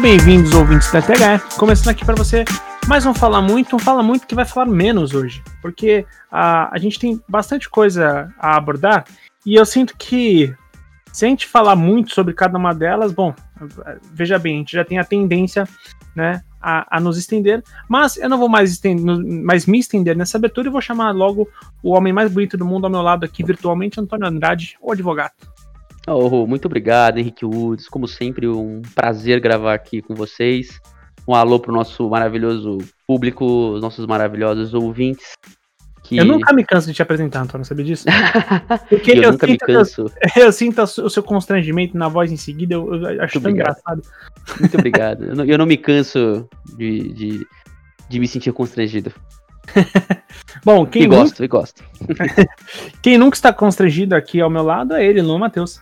Bem-vindos, ouvintes da TH. Começando aqui para você mais um Fala Muito, um Fala Muito que vai falar menos hoje, porque a, a gente tem bastante coisa a abordar e eu sinto que se a gente falar muito sobre cada uma delas, bom, veja bem, a gente já tem a tendência né, a, a nos estender, mas eu não vou mais, estender, mais me estender nessa abertura e vou chamar logo o homem mais bonito do mundo ao meu lado aqui virtualmente, Antônio Andrade, o advogado. Oh, muito obrigado, Henrique Woods. Como sempre, um prazer gravar aqui com vocês. Um alô pro nosso maravilhoso público, os nossos maravilhosos ouvintes. Que... Eu nunca me canso de te apresentar, Antônio, sabia disso? Porque eu, eu nunca me canso. Eu, eu, sinto o seu constrangimento na voz em seguida, eu, eu acho muito tão obrigado. engraçado. Muito obrigado. eu, não, eu não me canso de, de, de me sentir constrangido. Bom, quem e nunca... gosto, e gosto. quem nunca está constrangido aqui ao meu lado é ele, Luan Matheus.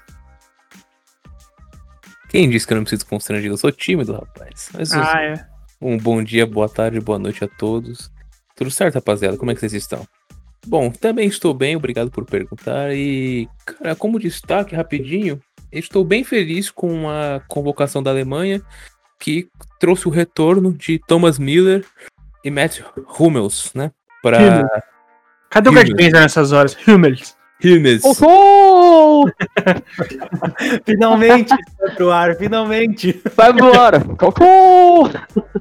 Quem disse que eu não preciso constrangido? Eu sou tímido, rapaz. Mas, ah, é. Um bom dia, boa tarde, boa noite a todos. Tudo certo, rapaziada? Como é que vocês estão? Bom, também estou bem, obrigado por perguntar. E, cara, como destaque rapidinho, estou bem feliz com a convocação da Alemanha, que trouxe o retorno de Thomas Miller e Matt Hummels, né? Pra... Cadê o Gerd nessas horas? Hummels. Hummels. Oh, oh! finalmente, foi pro ar, finalmente. Vai embora.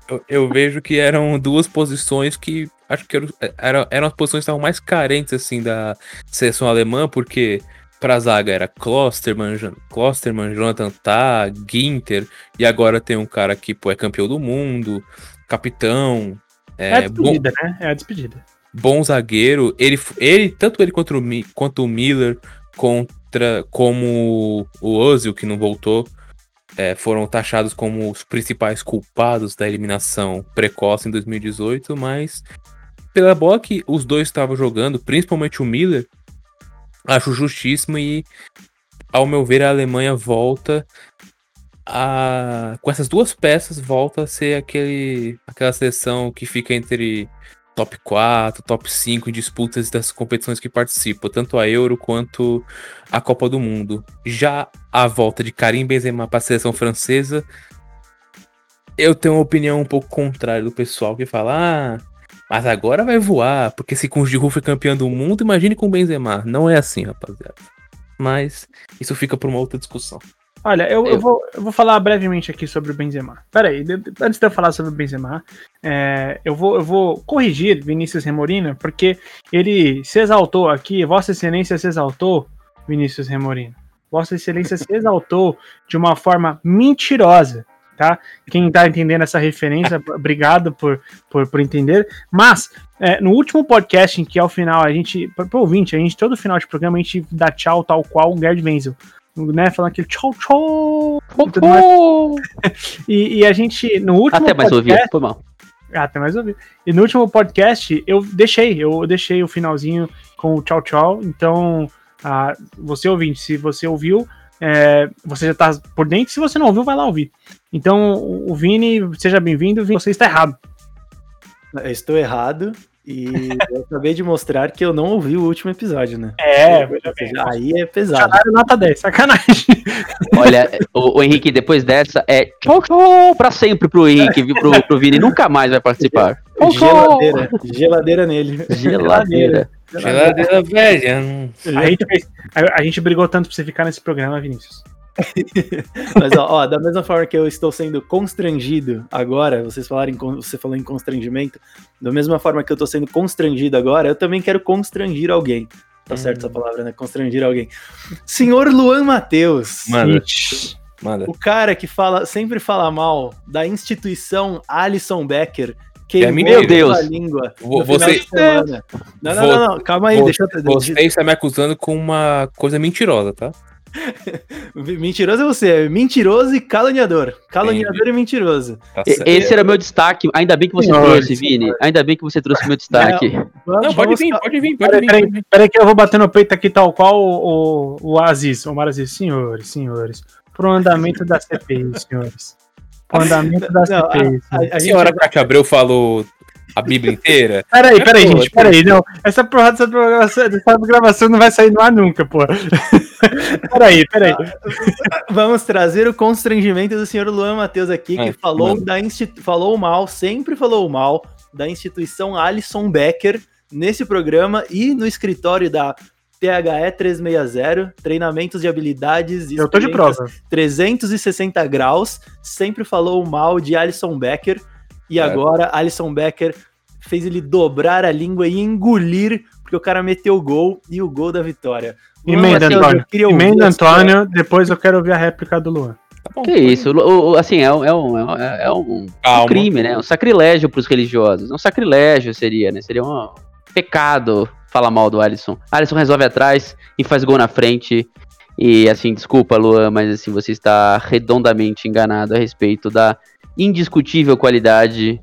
eu, eu, vejo que eram duas posições que acho que eram, eram, eram as posições que estavam mais carentes assim da seleção alemã, porque pra zaga era Klosterman, Klosterman, Jonathan Tah, Ginter, e agora tem um cara que pô, é campeão do mundo, capitão, é, é a despedida, bom, né? É a despedida. Bom zagueiro. Ele, ele tanto ele quanto o, quanto o Miller, contra, como o Ozil, que não voltou, é, foram taxados como os principais culpados da eliminação precoce em 2018, mas pela bola que os dois estavam jogando, principalmente o Miller, acho justíssimo e, ao meu ver, a Alemanha volta a, com essas duas peças volta a ser aquele, aquela seleção que fica entre top 4, top 5 em disputas das competições que participa, tanto a Euro quanto a Copa do Mundo. Já a volta de Karim Benzema para a seleção francesa, eu tenho uma opinião um pouco contrária do pessoal que fala: "Ah, mas agora vai voar, porque se com o Giroud foi campeão do mundo, imagine com o Benzema". Não é assim, rapaziada. Mas isso fica para uma outra discussão. Olha, eu, eu... eu, vou, eu vou falar brevemente aqui sobre o Benzema. Pera aí, antes de eu falar sobre o Benzema, é, eu, vou, eu vou corrigir Vinícius Remorino, porque ele se exaltou aqui, Vossa Excelência se exaltou, Vinícius Remorino. Vossa Excelência se exaltou de uma forma mentirosa, tá? Quem tá entendendo essa referência, obrigado por, por, por entender. Mas, é, no último podcast, em que ao final a gente, pro ouvinte, a gente, todo final de programa, a gente dá tchau tal qual o Gerd Wenzel né? Falando aquele tchau, tchau. tchau. e, e, a gente, no último. Até mais ouvir, foi mal. Até mais ouvir. E no último podcast, eu deixei, eu deixei o finalzinho com o tchau, tchau. Então, ah, você ouvinte, se você ouviu, é, você já tá por dentro. Se você não ouviu, vai lá ouvir. Então, o Vini, seja bem-vindo. Você está errado. Eu estou errado. E eu acabei de mostrar que eu não ouvi o último episódio, né? É, aí é pesado. Salário nota 10, sacanagem. Olha, o, o, Henrique, depois dessa, é tchau, tchau pra sempre pro Henrique, pro, pro Vini, nunca mais vai participar. Geladeira, geladeira nele. Geladeira. Geladeira velha. A gente, a, a gente brigou tanto pra você ficar nesse programa, Vinícius. Mas ó, ó, da mesma forma que eu estou sendo constrangido agora, vocês falarem, você falou em constrangimento, da mesma forma que eu estou sendo constrangido agora, eu também quero constrangir alguém. Tá hum. certo essa palavra, né? Constrangir alguém. Senhor Luan Matheus. Manda. Manda. O cara que fala, sempre fala mal da instituição Alison Becker, que é meu Deus. língua. Você... Não, não, não, não, calma aí, deixa eu... Você está me acusando com uma coisa mentirosa, tá? mentiroso é você, é mentiroso e caluniador. Caluniador e mentiroso. Tá Esse era meu destaque. Ainda bem que você Nossa, trouxe, Vini. Ainda bem que você trouxe meu destaque. Não, não pode vir, pode vir, pode vir. Peraí, peraí que eu vou bater no peito aqui tal qual o, o, o Aziz. O Mar Aziz, senhores, senhores. Pro andamento da CPI, senhores. Pro andamento da CPI. A, a, a, a senhora Cátia Abreu falou a Bíblia inteira. Peraí, É peraí, boa, gente, peraí, não. Essa porra dessa gravação, dessa gravação não vai sair no ar nunca, pô. peraí, peraí. Vamos trazer o constrangimento do senhor Luan Matheus aqui, que É, falou, mano. da institu... falou mal, sempre falou mal da instituição Alisson Becker nesse programa e no escritório da THE 360, treinamentos de habilidades e Eu tô de prova. 360 graus, sempre falou mal de Alisson Becker e É. agora Alisson Becker fez ele dobrar a língua e engolir porque o cara meteu o gol e o gol da vitória. Emenda, Antônio. Emenda, Antônio, depois eu quero ouvir a réplica do Luan. Tá bom, Que pode- isso, o- o- assim, é, um- é um, é um- é um, um crime, né? Um sacrilégio pros religiosos. Um sacrilégio seria, né? Seria um pecado falar mal do Alisson. Alisson resolve atrás e faz gol na frente. E assim, desculpa, Luan, mas assim, você está redondamente enganado a respeito da indiscutível qualidade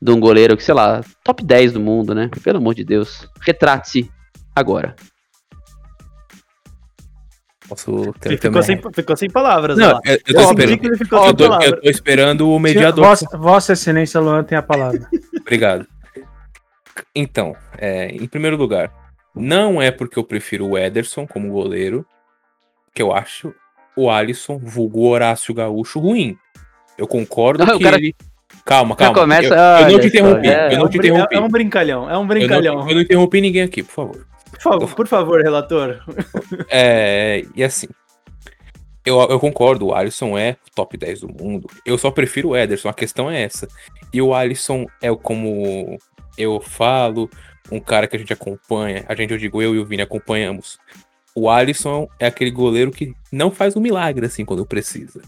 de um goleiro que, sei lá, top 10 do mundo, né? Pelo amor de Deus. Retrate-se agora. Posso ter Ele ficou também. sem, ficou sem palavras, Não, eu, eu tô Eu esperando. que ele ficou Eu tô, eu tô esperando o mediador. Vossa, Vossa Excelência Luan tem a palavra. Obrigado. Então, é, em primeiro lugar, não é porque eu prefiro o Ederson como goleiro que eu acho o Alisson, vulgo Horácio Gaúcho, ruim. Eu concordo Não, que cara- ele. Calma, Já calma. começa. eu, eu não te interrompi. é. eu não É te um brin- interrompi. É um brincalhão, é um Eu brincalhão. não, eu não interrompi ninguém aqui, por favor. Por, favor, por favor, relator. É, e assim, eu, eu concordo, o Alisson é top 10 do mundo. Eu só prefiro o Ederson, a questão é essa. E o Alisson é o- como eu falo, um cara que a gente acompanha, a gente, eu digo, eu e o Vini acompanhamos. O Alisson é aquele goleiro que não faz um milagre assim quando precisa.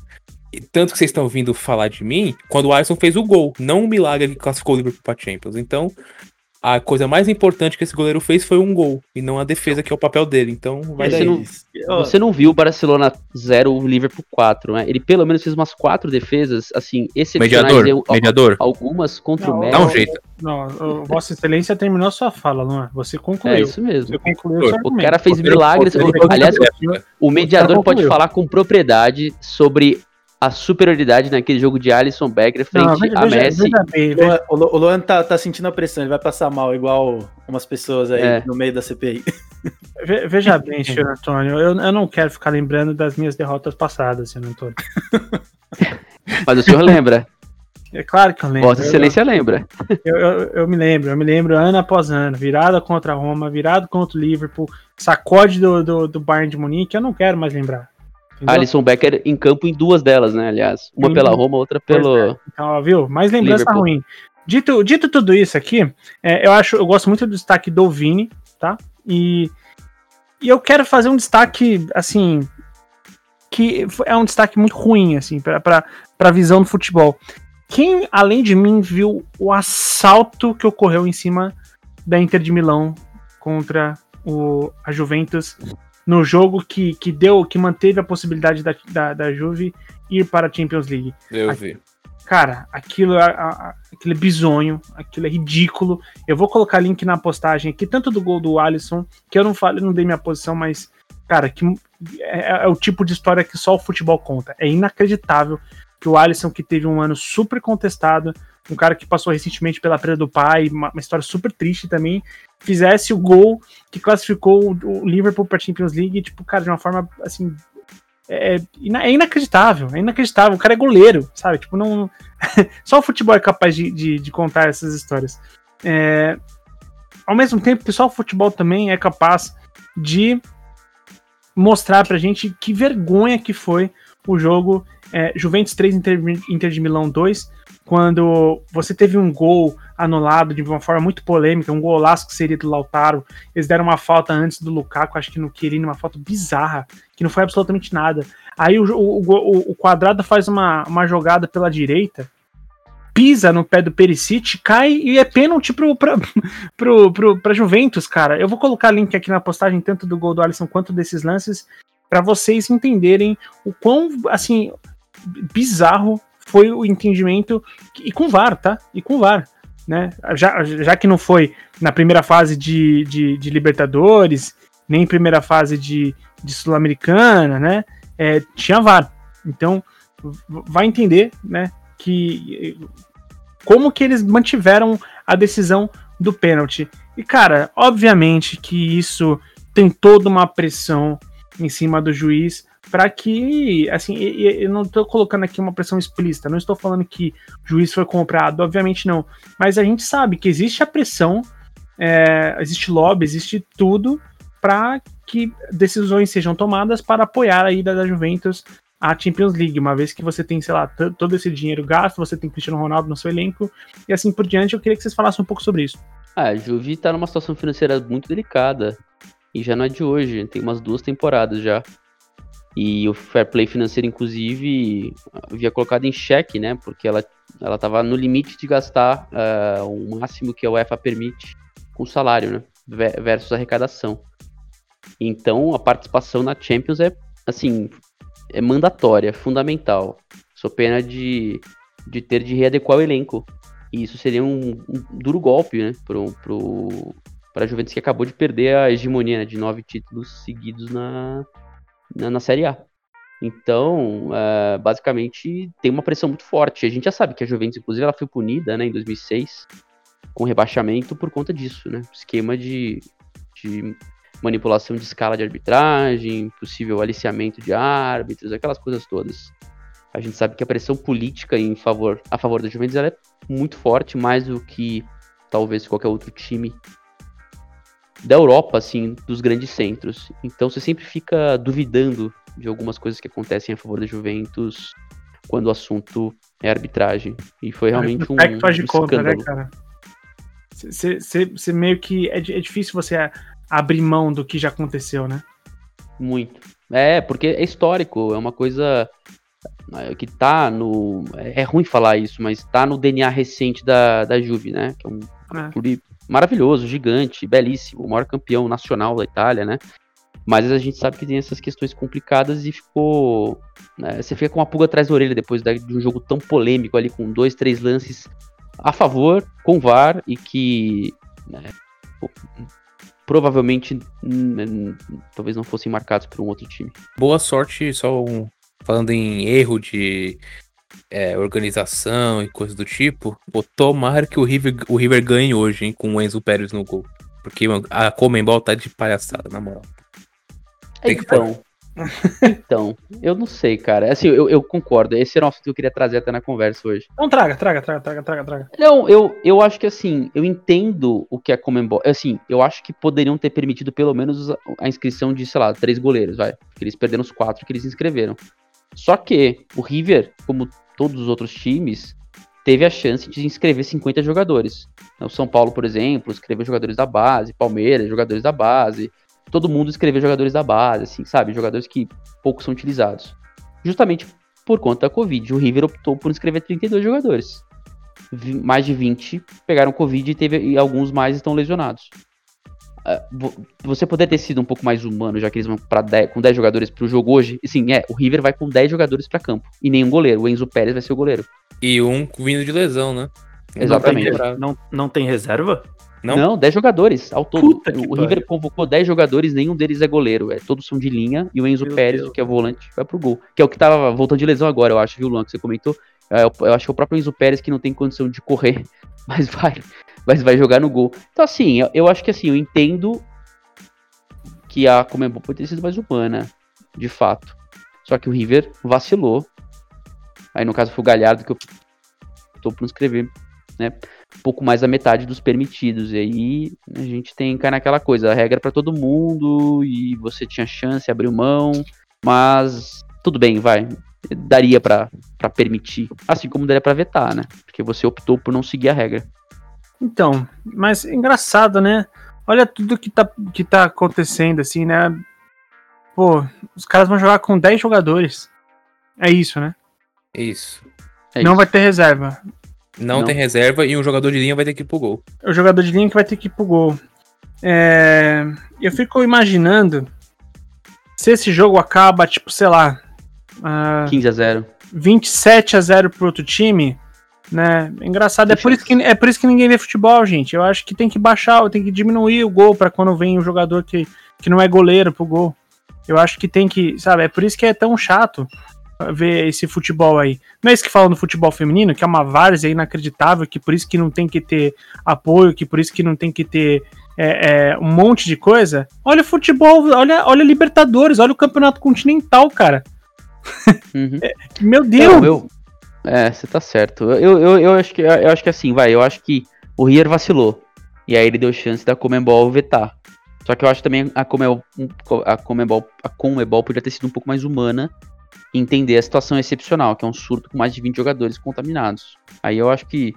Tanto que vocês estão ouvindo falar de mim quando o Alisson fez o gol, não um milagre que classificou o Liverpool para Champions. Então, a coisa mais importante que esse goleiro fez foi um gol, e não a defesa, que é o papel dele. Então, vai Você daí. não- Você não viu o Barcelona 0, o Liverpool 4, né? Ele pelo menos fez umas quatro defesas, assim, excepcionais. Mediador, mediador, Algumas contra Não, o dá um Messi. jeito. Não, Vossa Excelência terminou sua fala, Luan. Você É concluiu. isso mesmo. Você concluiu O cara fez milagres. Aliás, o mediador pode falar com propriedade sobre a superioridade naquele jogo de Alisson Becker frente Não, veja, a Messi. veja bem, o o Lu- o Luan tá, tá sentindo a pressão, ele vai passar mal, igual umas pessoas aí É. no meio da CPI. ve- veja bem, senhor Antônio. Eu, eu não quero ficar lembrando das minhas derrotas passadas, senhor Antônio. Mas o senhor lembra? É claro que eu lembro. Vossa Excelência lembra. Eu, eu, eu me lembro, eu me lembro ano após ano, virada contra a Roma, virado contra o Liverpool, sacode do, do, do Bayern de Munique, eu não quero mais lembrar. Alisson Becker em campo em duas delas, né? Aliás, uma Sim. pela Roma, outra pelo. Então, ó, viu? Mais lembrança Liverpool. ruim. Dito, dito tudo isso aqui, é, eu acho, eu gosto muito do destaque do Vini, tá? E, e eu quero fazer um destaque, assim, que é um destaque muito ruim, assim, pra, pra visão do futebol. Quem, além de mim, viu o assalto que ocorreu em cima da Inter de Milão contra o, a Juventus no jogo que, que deu, que manteve a possibilidade da, da, da Juve ir para a Champions League. Eu vi. Cara, aquilo é, a- a- aquilo é bizonho, aquilo é ridículo. Eu vou colocar link na postagem aqui, tanto do gol do Alisson, que eu não falei, não dei minha posição, mas, cara, que é, é o tipo de história que só o futebol conta. É inacreditável que o Alisson, que teve um ano super contestado, um cara que passou recentemente pela perda do pai, uma, uma história super triste também, fizesse o gol que classificou o, Liverpool para Champions League, tipo, cara, de uma forma assim. É, ina- é inacreditável, é inacreditável. O cara é goleiro, sabe? Tipo, não. Só o futebol é capaz de, de, de contar essas histórias. É, ao mesmo tempo que só o futebol também é capaz de mostrar pra gente que vergonha que foi o jogo é, Juventus 3, Inter, Inter de Milão 2, quando você teve um gol anulado de uma forma muito polêmica, um golaço que seria do Lautaro, eles deram uma falta antes do Lukaku, acho que no Chiellini, uma falta bizarra, que não foi absolutamente nada. Aí o, o, o, o Quadrado faz uma, uma jogada pela direita, pisa no pé do Perisic, cai e é pênalti pro, pra, pro, pro, pra Juventus, cara. Eu vou colocar link aqui na postagem, tanto do gol do Alisson quanto desses lances, para vocês entenderem o quão, assim, bizarro foi o entendimento, e com VAR, tá? E com VAR, né? Já, já que não foi na primeira fase de, de, de Libertadores, nem em primeira fase de, de Sul-Americana, né? É, tinha VAR. Então, vai entender, né? Que como que eles mantiveram a decisão do pênalti. E, cara, obviamente que isso tem toda uma pressão em cima do juiz para que, assim, eu não estou colocando aqui uma pressão explícita, não estou falando que o juiz foi comprado, obviamente não, mas a gente sabe que existe a pressão, é, existe lobby, existe tudo para que decisões sejam tomadas para apoiar a ida da Juventus à Champions League, uma vez que você tem, sei lá, todo esse dinheiro gasto, você tem Cristiano Ronaldo no seu elenco e assim por diante. Eu queria que vocês falassem um pouco sobre isso. Ah, a Juve está numa situação financeira muito delicada e já não é de hoje, tem umas duas temporadas já. E o fair play financeiro, inclusive, havia colocado em xeque, né? Porque ela, ela tava no limite de gastar uh, o máximo que a UEFA permite com salário, né? Versus arrecadação. Então, a participação na Champions é, assim, é mandatória, fundamental. Sou pena de, de ter de readequar o elenco. E isso seria um, um duro golpe, né? Pro, pro, para a Juventus que acabou de perder a hegemonia né, de nove títulos seguidos na, na, na Série A. Então, é, basicamente, tem uma pressão muito forte. A gente já sabe que a Juventus, inclusive, ela foi punida né, em 2006 com rebaixamento por conta disso, né? Esquema de, de manipulação de escala de arbitragem, possível aliciamento de árbitros, aquelas coisas todas. A gente sabe que a pressão política em favor, a favor da Juventus é muito forte, mais do que talvez qualquer outro time da Europa, assim, dos grandes centros. Então você sempre fica duvidando de algumas coisas que acontecem a favor da Juventus quando o assunto é arbitragem. E foi realmente um, é que faz de um conta, né, escândalo. cara? Você meio que. É, é difícil você abrir mão do que já aconteceu, né? Muito. É, porque é histórico, é uma coisa é, que tá no. É ruim falar isso, mas tá no DNA recente da, da Juve, né? Que é um É. clube maravilhoso, gigante, belíssimo, o maior campeão nacional da Itália, né? Mas a gente sabe que tem essas questões complicadas e ficou. né, você fica com uma pulga atrás da orelha depois de um jogo tão polêmico ali, com dois, três lances a favor, com VAR, e que. né, provavelmente hum, hum, talvez não fossem marcados por um outro time. Boa sorte, só um- falando em erro de é, organização e coisas do tipo. Pô, tomara que o River, o River ganhe hoje, hein, com o Enzo Pérez no gol. Porque mano, a Comembol tá de palhaçada, na moral. Tem que Então, então, eu não sei, cara. Assim, eu, eu concordo. Esse era um assunto que eu queria trazer até na conversa hoje. Então traga, traga, traga, traga, traga, traga. Não, eu, eu acho que assim, eu entendo o que a Comembol. Assim, eu acho que poderiam ter permitido pelo menos a, a inscrição de, sei lá, três goleiros, vai. Porque eles perderam os quatro que eles inscreveram. Só que o River, como todos os outros times, teve a chance de inscrever 50 jogadores. O São Paulo, por exemplo, escreveu jogadores da base, Palmeiras, jogadores da base. Todo mundo escreveu jogadores da base, assim, sabe? Jogadores que pouco são utilizados. Justamente por conta da Covid. O River optou por inscrever 32 jogadores. Mais de 20 pegaram Covid e, teve, e alguns mais estão lesionados. Ah, vo- Você poderia ter sido um pouco mais humano, já que eles vão pra 10 com 10 jogadores pro jogo hoje. E sim, é, o River vai com 10 jogadores pra campo. E nenhum goleiro. O Enzo Pérez vai ser o goleiro. E um vindo de lesão, né? Exatamente. Não. Não, tem reserva? Não? Não, 10 jogadores ao todo. O River convocou 10 jogadores, nenhum deles é goleiro. É, todos são de linha. E o Enzo Meu Pérez, Deus. que é volante, vai pro gol. Que é o que tava voltando de lesão agora, eu acho, viu, Luan, que você comentou. É, eu, eu acho que é o próprio Enzo Pérez que não tem condição de correr, mas vai, mas vai jogar no gol. Então, assim, eu, eu acho que assim, eu entendo que a Comembol pode ter sido mais humana, de fato. Só que o River vacilou. Aí, no caso, foi o Galhardo que eu tô por inscrever, né? Um pouco mais da metade dos permitidos. E aí a gente tem cair naquela coisa, a regra para todo mundo, e você tinha chance, abriu mão, mas tudo bem, vai. Daria pra pra permitir. Assim como daria pra vetar, né? Porque você optou por não seguir a regra. Então, mas engraçado, né? Olha tudo que tá, que tá acontecendo, assim, né? Pô, os caras vão jogar com 10 jogadores. É isso, né? Isso. É não isso. vai ter reserva. Não, Não. tem reserva e um jogador de linha vai ter que ir pro gol. É o jogador de linha que vai ter que ir pro gol. É, Eu fico imaginando se esse jogo acaba, tipo, sei lá, ah, 15 a 0. 27 a 0 pro outro time, né? Engraçado, é por, isso que, é por isso que ninguém vê futebol, gente. Eu acho que tem que baixar, tem que diminuir o gol pra quando vem um jogador que, que não é goleiro pro gol. Eu acho que tem que, sabe, é por isso que é tão chato. ver esse futebol aí. Não é isso que falam no futebol feminino, que é uma várzea inacreditável, que por isso que não tem que ter apoio, que por isso que não tem que ter é, é, um monte de coisa. Olha o futebol, olha, olha Libertadores, olha o Campeonato Continental, cara. Uhum. Meu Deus! Não, eu- É, você tá certo. Eu, eu, eu, acho que, eu acho que assim, vai, eu acho que o Rier vacilou. E aí ele deu chance da Comembol vetar. Só que eu acho também a Comembol, a Comembol, a Comebol podia ter sido um pouco mais humana e entender a situação excepcional, que é um surto com mais de 20 jogadores contaminados. Aí eu acho que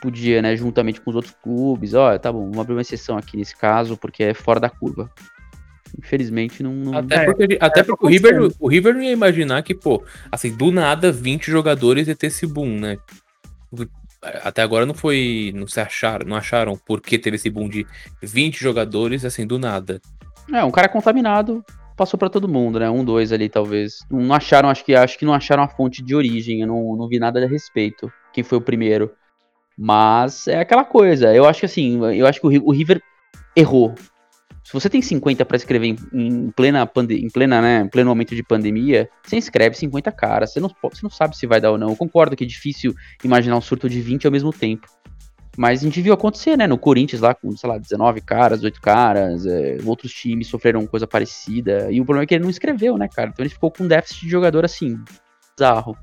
podia, né, juntamente com os outros clubes, ó, tá bom, vamos abrir uma exceção aqui nesse caso, porque é fora da curva. Infelizmente não. não... Até É, porque, até é, porque tô o, River, o River não ia imaginar que, pô, assim, do nada 20 jogadores ia ter esse boom, né? Até agora não foi. Não se acharam, não acharam por que teve esse boom de 20 jogadores, assim, do nada. É, um cara contaminado passou pra todo mundo, né? Um, dois ali, talvez. Não acharam, acho que acho que não acharam a fonte de origem. Eu não, não vi nada a respeito. Quem foi o primeiro. Mas é aquela coisa. Eu acho que assim, eu acho que o, o River errou. Se você tem 50 pra escrever em, em plena em plena, né, em pleno momento de pandemia, você escreve 50 caras. Você não, você não sabe se vai dar ou não. Eu concordo que é difícil imaginar um surto de 20 ao mesmo tempo. Mas a gente viu acontecer, né? No Corinthians lá, com, sei lá, 19 caras, 8 caras. é, outros times sofreram coisa parecida. E o problema é que ele não escreveu, né, cara? Então ele ficou com um déficit de jogador assim, bizarro.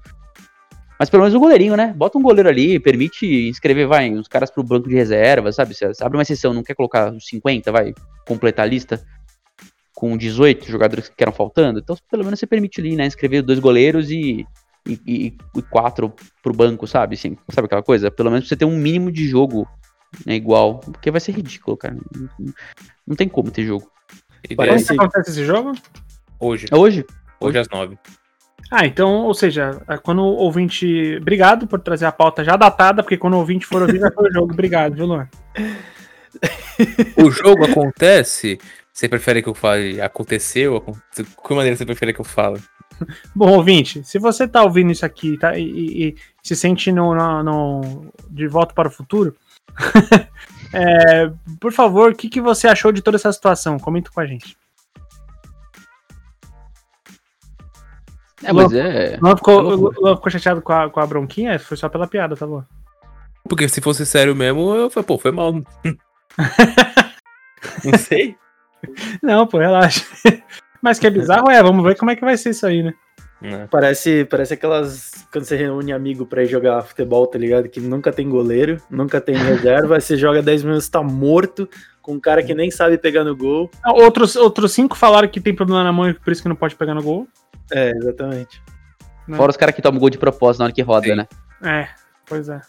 Mas pelo menos o goleirinho, né? Bota um goleiro ali, permite inscrever, vai, os caras pro banco de reserva, sabe? Você abre uma exceção, não quer colocar os 50, vai, completar a lista com 18 jogadores que eram faltando. Então, pelo menos você permite ali, né? Inscrever dois goleiros e, e, e- e quatro pro banco, sabe? Assim, sabe aquela coisa? Pelo menos você ter um mínimo de jogo né, igual. Porque vai ser ridículo, cara. Não, não- tem como ter jogo. E Quando Parece- que acontece esse jogo? Hoje. Hoje, Hoje às 9. Ah, então, ou seja, é quando o ouvinte. Obrigado por trazer a pauta já datada, porque quando o ouvinte for ouvir, já foi o jogo. Obrigado, viu, Luan? O jogo acontece. Você prefere que eu fale aconteceu? Acon- De que maneira você prefere que eu fale? Bom, ouvinte, se você tá ouvindo isso aqui tá, e, e- e se sente no, no- no- de volta para o futuro, é, por favor, o que, que você achou de toda essa situação? Comenta com a gente. É, mas é. Luan ficou, É. Luan ficou chateado com a, com a bronquinha? Foi só pela piada, tá bom? Porque se fosse sério mesmo, eu falei, pô, foi mal. Não sei. Não, pô, relaxa. Mas que é bizarro, é, vamos ver como é que vai ser isso aí, né? Não. Parece, parece aquelas. Quando você reúne amigo pra ir jogar futebol, tá ligado? Que nunca tem goleiro, nunca tem reserva, aí você joga 10 minutos, tá morto, com um cara que nem sabe pegar no gol. Outros, outros cinco falaram que tem problema na mão e por isso que não pode pegar no gol. É, exatamente. né? Fora os caras que tomam gol de propósito na hora que roda, Sim. né? É, pois é.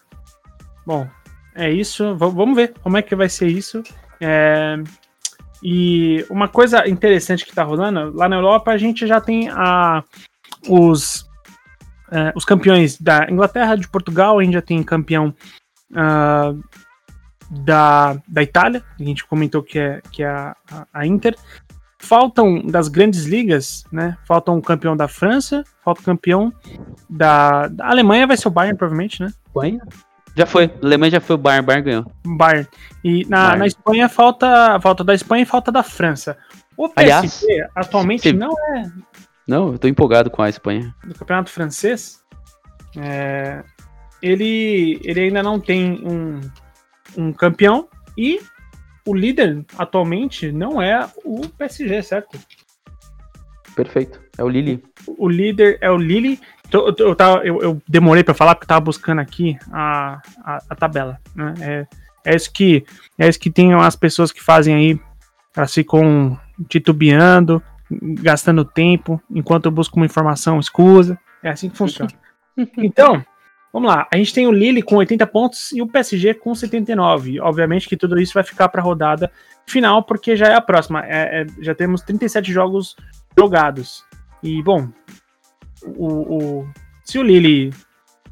Bom, é isso. V- vamos ver como é que vai ser isso. É, E uma coisa interessante que tá rolando, lá na Europa a gente já tem a, os, é, os campeões da Inglaterra, de Portugal, a gente já tem campeão ah, da, da Itália, a gente comentou que é, que é a, a- Inter. Faltam das grandes ligas, né? Falta um campeão da França, falta um campeão da, da Alemanha, vai ser o Bayern, provavelmente, né? Espanha? Já foi. A Alemanha já foi, o Bayern, Bayern ganhou. Bayern. E na, Bayern. na Espanha falta, falta da Espanha e falta da França. O PSG Aliás, atualmente se- não é Não, eu tô empolgado com a Espanha. do campeonato francês. É, ele, ele ainda não tem um, um campeão e o líder atualmente não é o PSG, certo? Perfeito. É o Lili. O líder é o Lille. Eu, eu, eu- eu demorei pra falar porque eu tava buscando aqui a, a, a tabela. Né? É, é isso que é isso que tem as pessoas que fazem aí. Elas ficam titubeando, gastando tempo, enquanto eu busco uma informação escusa. É assim que funciona. Então, vamos lá. A gente tem o Lille com 80 pontos e o PSG com 79. Obviamente que tudo isso vai ficar para a rodada final, porque já é a próxima. É- é- já temos 37 jogos jogados. E, bom, o, o- se o Lille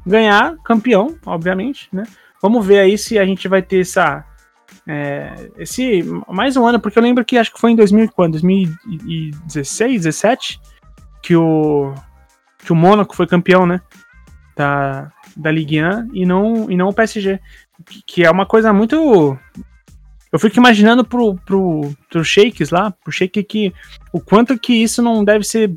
ganhar, campeão, obviamente, né? Vamos ver aí se a gente vai ter essa. É, esse mais um ano, porque eu lembro que acho que foi em 2000, e quando? 2016, 17, que o que o Mônaco foi campeão, né? Da, da Ligue 1 e não, e não o PSG. Que, que é uma coisa muito. Eu fico imaginando pro, pro, pro Shakes lá, pro Shake que o quanto que isso não deve ser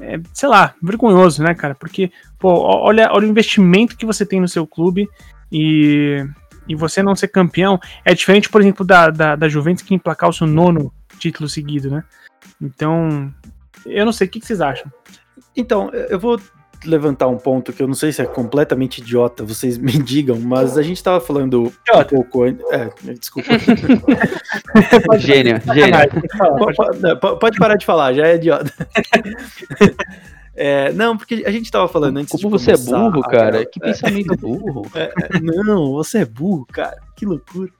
é, sei lá, vergonhoso, né, cara? Porque, pô, olha, olha o investimento que você tem no seu clube e, e você não ser campeão é diferente, por exemplo, da, da, da Juventus que emplacar o seu nono título seguido, né? Então, eu não sei, o que, que vocês acham? Então, eu vou levantar um ponto que eu não sei se é completamente idiota, vocês me digam, mas a gente tava falando idiota. um pouco antes. É, desculpa. gênio, gênio. Pode, pode parar de falar, já é idiota. É, não, porque a gente tava falando antes Como você é burro, cara? Que pensamento burro. É, é, não, você é burro, cara. Que loucura.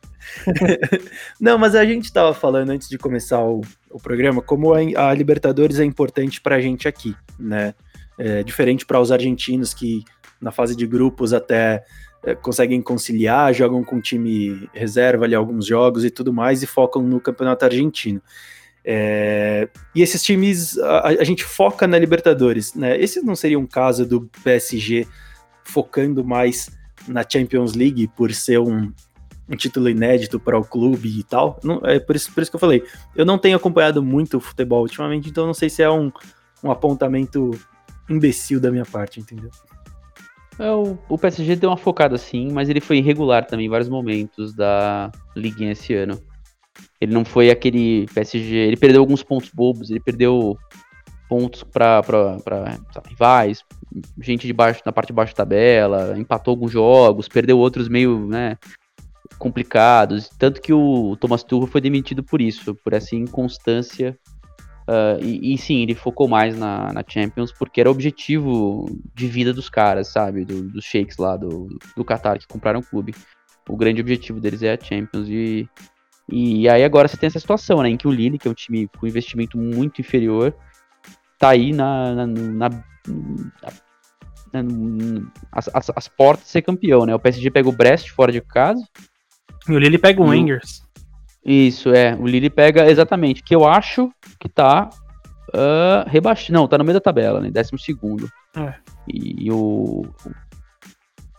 não, mas a gente tava falando antes de começar o, o programa como a, a Libertadores é importante pra gente aqui, né? É, diferente para os argentinos que na fase de grupos até é, conseguem conciliar, jogam com time reserva ali alguns jogos e tudo mais e focam no campeonato argentino. É, e esses times a, a, gente foca na Libertadores, né? Esse não seria um caso do PSG focando mais na Champions League por ser um, um título inédito para o clube e tal. Não, é por isso, por isso que eu falei. Eu não tenho acompanhado muito o futebol ultimamente, então não sei se é um, um apontamento imbecil da minha parte, entendeu? É, o, o PSG deu uma focada sim, mas ele foi irregular também em vários momentos da liguinha esse ano. Ele não foi aquele PSG. Ele perdeu alguns pontos bobos, ele perdeu pontos para rivais, gente de baixo, na parte de baixo da tabela, empatou alguns jogos, perdeu outros meio, né, complicados. Tanto que o Thomas Tuchel foi demitido por isso, por essa inconstância Uh, e, e, sim, ele focou mais na, na, Champions porque era o objetivo de vida dos caras, sabe? Do, dos sheiks lá do, do Qatar que compraram o clube. O grande objetivo deles é a Champions. E, e aí agora você tem essa situação, né? Em que o Lille, que é um time com investimento muito inferior, tá aí na, na, na, na as, as, as, portas de ser campeão, né? O PSG pega o Brest fora de casa. E o Lille pega o Angers. Isso, é. O Lille pega exatamente, que eu acho que tá uh, rebaixado. Não, tá no meio da tabela, né? Décimo segundo. É. E, e, o.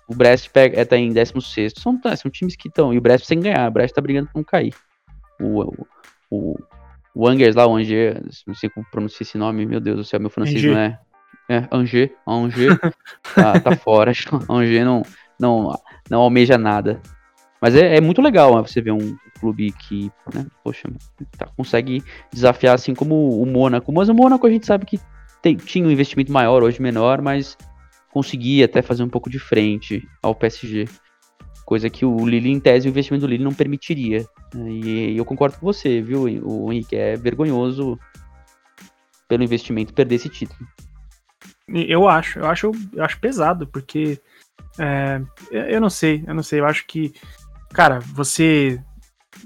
O Brest pega, é, tá em 16. São, tá, são times que estão. E o Brest sem ganhar. O Brest tá brigando pra não cair. O, o, o, o Angers lá, o Angers, não sei como pronunciar esse nome, meu Deus do céu, meu francês Angers. não é. É, Angers, Angers tá, tá fora. Angers não, não, não almeja nada. Mas é, é muito legal né, você ver um clube que, né, poxa, tá, consegue desafiar assim como o Mônaco. Mas o Mônaco a gente sabe que tem, tinha um investimento maior, hoje menor, mas conseguia até fazer um pouco de frente ao PSG. Coisa que o Lille, em tese, o investimento do Lille não permitiria. Né, e, e eu concordo com você, viu, o Henrique? É vergonhoso pelo investimento perder esse título. Eu acho, eu acho, eu acho pesado, porque é, eu não sei, eu não sei, eu acho que cara, você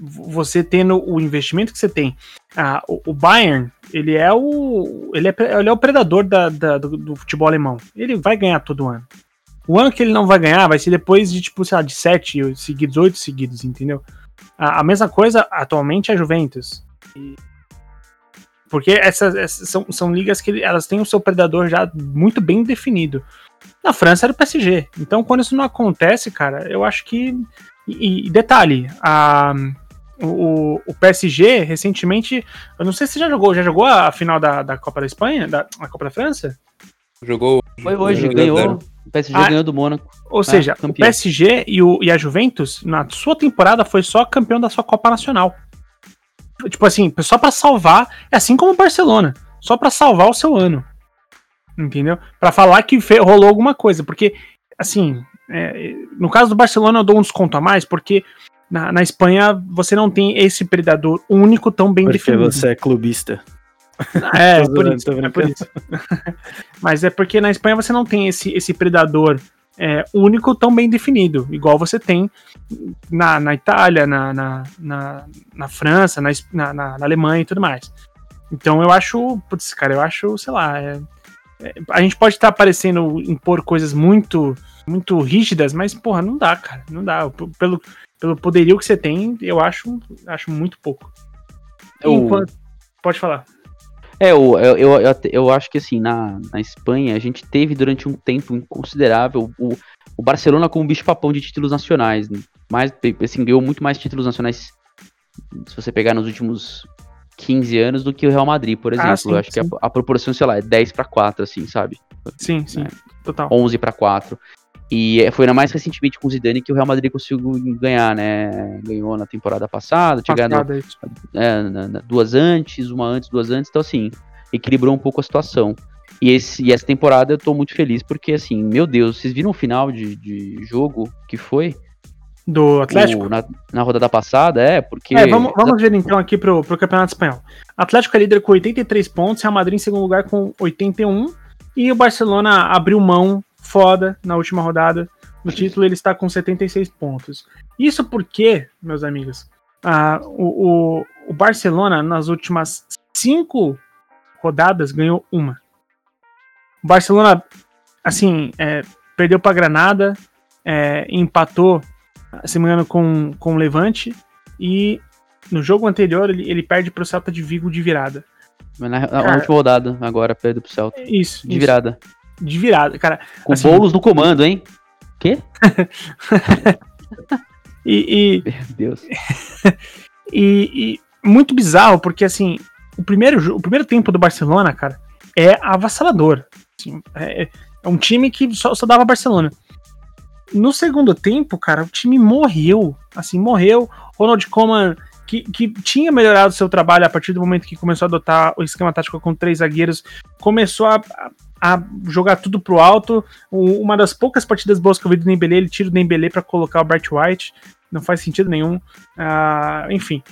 você tendo o investimento que você tem, ah, o, Bayern, ele é o ele é, ele é o predador da, da do, do, futebol alemão. Ele vai ganhar todo ano. O ano que ele não vai ganhar vai ser depois de, tipo, sei lá, de sete seguidos, oito seguidos, entendeu? A, a mesma coisa atualmente é a Juventus. E, porque essas, essas, são, são ligas que elas têm o seu predador já muito bem definido. Na França era o PSG. Então, quando isso não acontece, cara, eu acho que e, e detalhe, a, o, o, PSG recentemente, eu não sei se já jogou, já jogou a final da, da Copa da Espanha, da a Copa da França? Jogou. Foi hoje, ganhou. O PSG ah, ganhou do Mônaco. Ou ah, seja, campeão. o PSG e, o, e a Juventus, na sua temporada, foi só campeão da sua Copa Nacional. Tipo assim, só para salvar, é assim como o Barcelona, só para salvar o seu ano. Entendeu? Para falar que rolou alguma coisa, porque assim, é, no caso do Barcelona, eu dou um desconto a mais, porque na, na Espanha você não tem esse predador único tão bem porque definido. Porque você é clubista. É, é por isso, é por isso. Mas é porque na Espanha você não tem esse, esse predador é, único tão bem definido, igual você tem na, na Itália, na, na, na, na França, na, na, na, Alemanha e tudo mais. Então eu acho, putz, cara, eu acho, sei lá, é, é, a gente pode estar tá parecendo impor coisas muito muito rígidas, mas, porra, não dá, cara. Não dá. Pelo, pelo poderio que você tem, eu acho, acho muito pouco. Enquanto... Pode falar. É, eu, eu, eu, eu, acho que assim, na, na Espanha, a gente teve durante um tempo considerável o, o Barcelona como bicho-papão de títulos nacionais. Né? Mais, assim, ganhou muito mais títulos nacionais. Se você pegar nos últimos 15 anos do que o Real Madrid, por exemplo. Ah, sim, eu acho que a, sim. a proporção, sei lá, é 10 pra 4, assim, sabe? Sim, sim. É. Total. 11 pra 4. E é, foi mais recentemente com o Zidane que o Real Madrid conseguiu ganhar, né? Ganhou na temporada passada, tinha ganhado é, duas antes, uma antes, duas antes, então assim, equilibrou um pouco a situação. E, esse, e essa temporada eu tô muito feliz porque, assim, meu Deus, vocês viram o final de, de jogo que foi? Do Atlético? O- na, na rodada passada, é, porque. É, vamos, vamos ver então aqui pro, pro Campeonato Espanhol. Atlético é líder com 83 pontos, Real Madrid em segundo lugar com 81. E o Barcelona abriu mão foda na última rodada do título, ele está com 76 pontos. Isso porque, meus amigos, o, o, o Barcelona nas últimas cinco rodadas ganhou uma. O Barcelona, assim, é, perdeu para Granada, é, empatou, se não me engano, com, com o Levante e no jogo anterior ele, ele perde pro Celta de Vigo de virada. Mas na, na Cara- última rodada, agora, perdeu pro Celta. Isso, De isso, virada. De virada, cara. Com Assim- bolos no comando, hein? Quê? E, Meu Deus. e, e- e muito bizarro, porque assim, o primeiro, o primeiro tempo do Barcelona, cara, é avassalador. Assim, é, é um time que só, só dava Barcelona. No segundo tempo, cara, o time morreu. Assim, morreu. Ronald Koeman, que, que tinha melhorado seu trabalho a partir do momento que começou a adotar o esquema tático com três zagueiros, começou a, a- a jogar tudo pro alto. O- uma das poucas partidas boas que eu vi do Dembélé, ele tira o Dembélé para colocar o Bright White. Não faz sentido nenhum. Ah, enfim.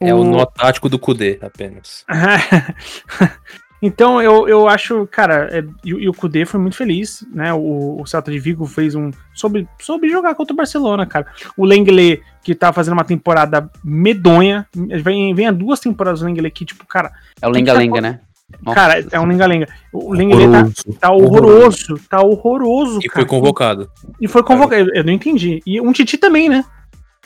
É o nó tático do Kudê, apenas. então eu, eu acho, cara, é, e, e o Kudê foi muito feliz, né? O, o Celta de Vigo fez um. soube, soube jogar contra o Barcelona, cara. O Lenglet, que tá fazendo uma temporada medonha, vem, vem há duas temporadas o Lenglet que, tipo, cara, É o lenga-lenga, tá- né? Nossa, cara, é um lenga-lenga. O Lenglet tá, Horroroso. tá horroroso, tá horroroso, E cara. foi convocado. E foi convocado, eu não entendi. E um Titi também, né?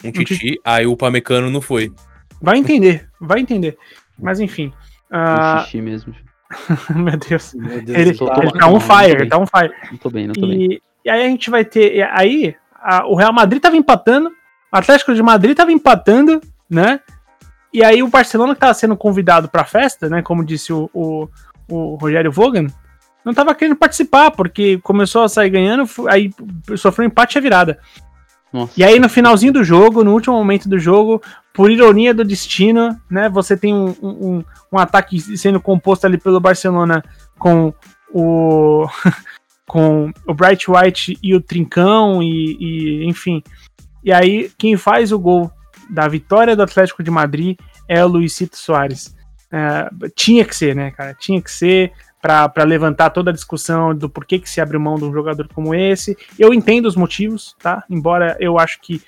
Um Titi, aí o Pamecano não foi. Vai entender, vai entender. Mas enfim. um ah, xixi mesmo. meu Deus. Meu Deus Ele, tô- ele tô- tá on fire, tá on fire. Não tô bem, não tô bem. E, e aí a gente vai ter. e Aí a- o Real Madrid tava empatando, o Atlético de Madrid tava empatando, né? E aí o Barcelona que tava sendo convidado pra festa, né? Como disse o, o, o Rogério Vogan, não tava querendo participar, porque começou a sair ganhando, aí sofreu um empate e a virada. Nossa. E aí no finalzinho do jogo, no último momento do jogo, por ironia do destino, né? Você tem um, um, um- um ataque sendo composto ali pelo Barcelona com o com o Bright White e o Trincão e, e, enfim. E aí quem faz o gol da vitória do Atlético de Madrid é o Luisito Soares. É, tinha que ser, né, cara? Tinha que ser para levantar toda a discussão do porquê que se abre mão de um jogador como esse. Eu entendo os motivos, tá? Embora eu acho que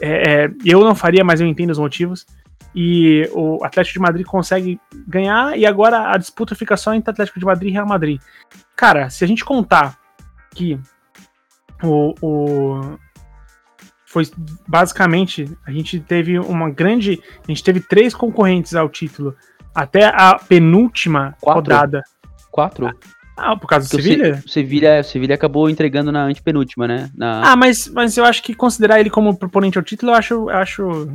é, é, eu não faria, mas eu entendo os motivos. E o Atlético de Madrid consegue ganhar e agora a disputa fica só entre Atlético de Madrid e Real Madrid. Cara, se a gente contar que o, o foi basicamente a gente teve uma grande, a gente teve três concorrentes ao título até a penúltima Quatro? rodada. Quatro? Ah, por causa do Porque Sevilha? Se- o Sevilha, o Sevilha acabou entregando na antepenúltima, né? Na... Ah, mas, mas eu acho que considerar ele como proponente ao título, eu acho, eu acho,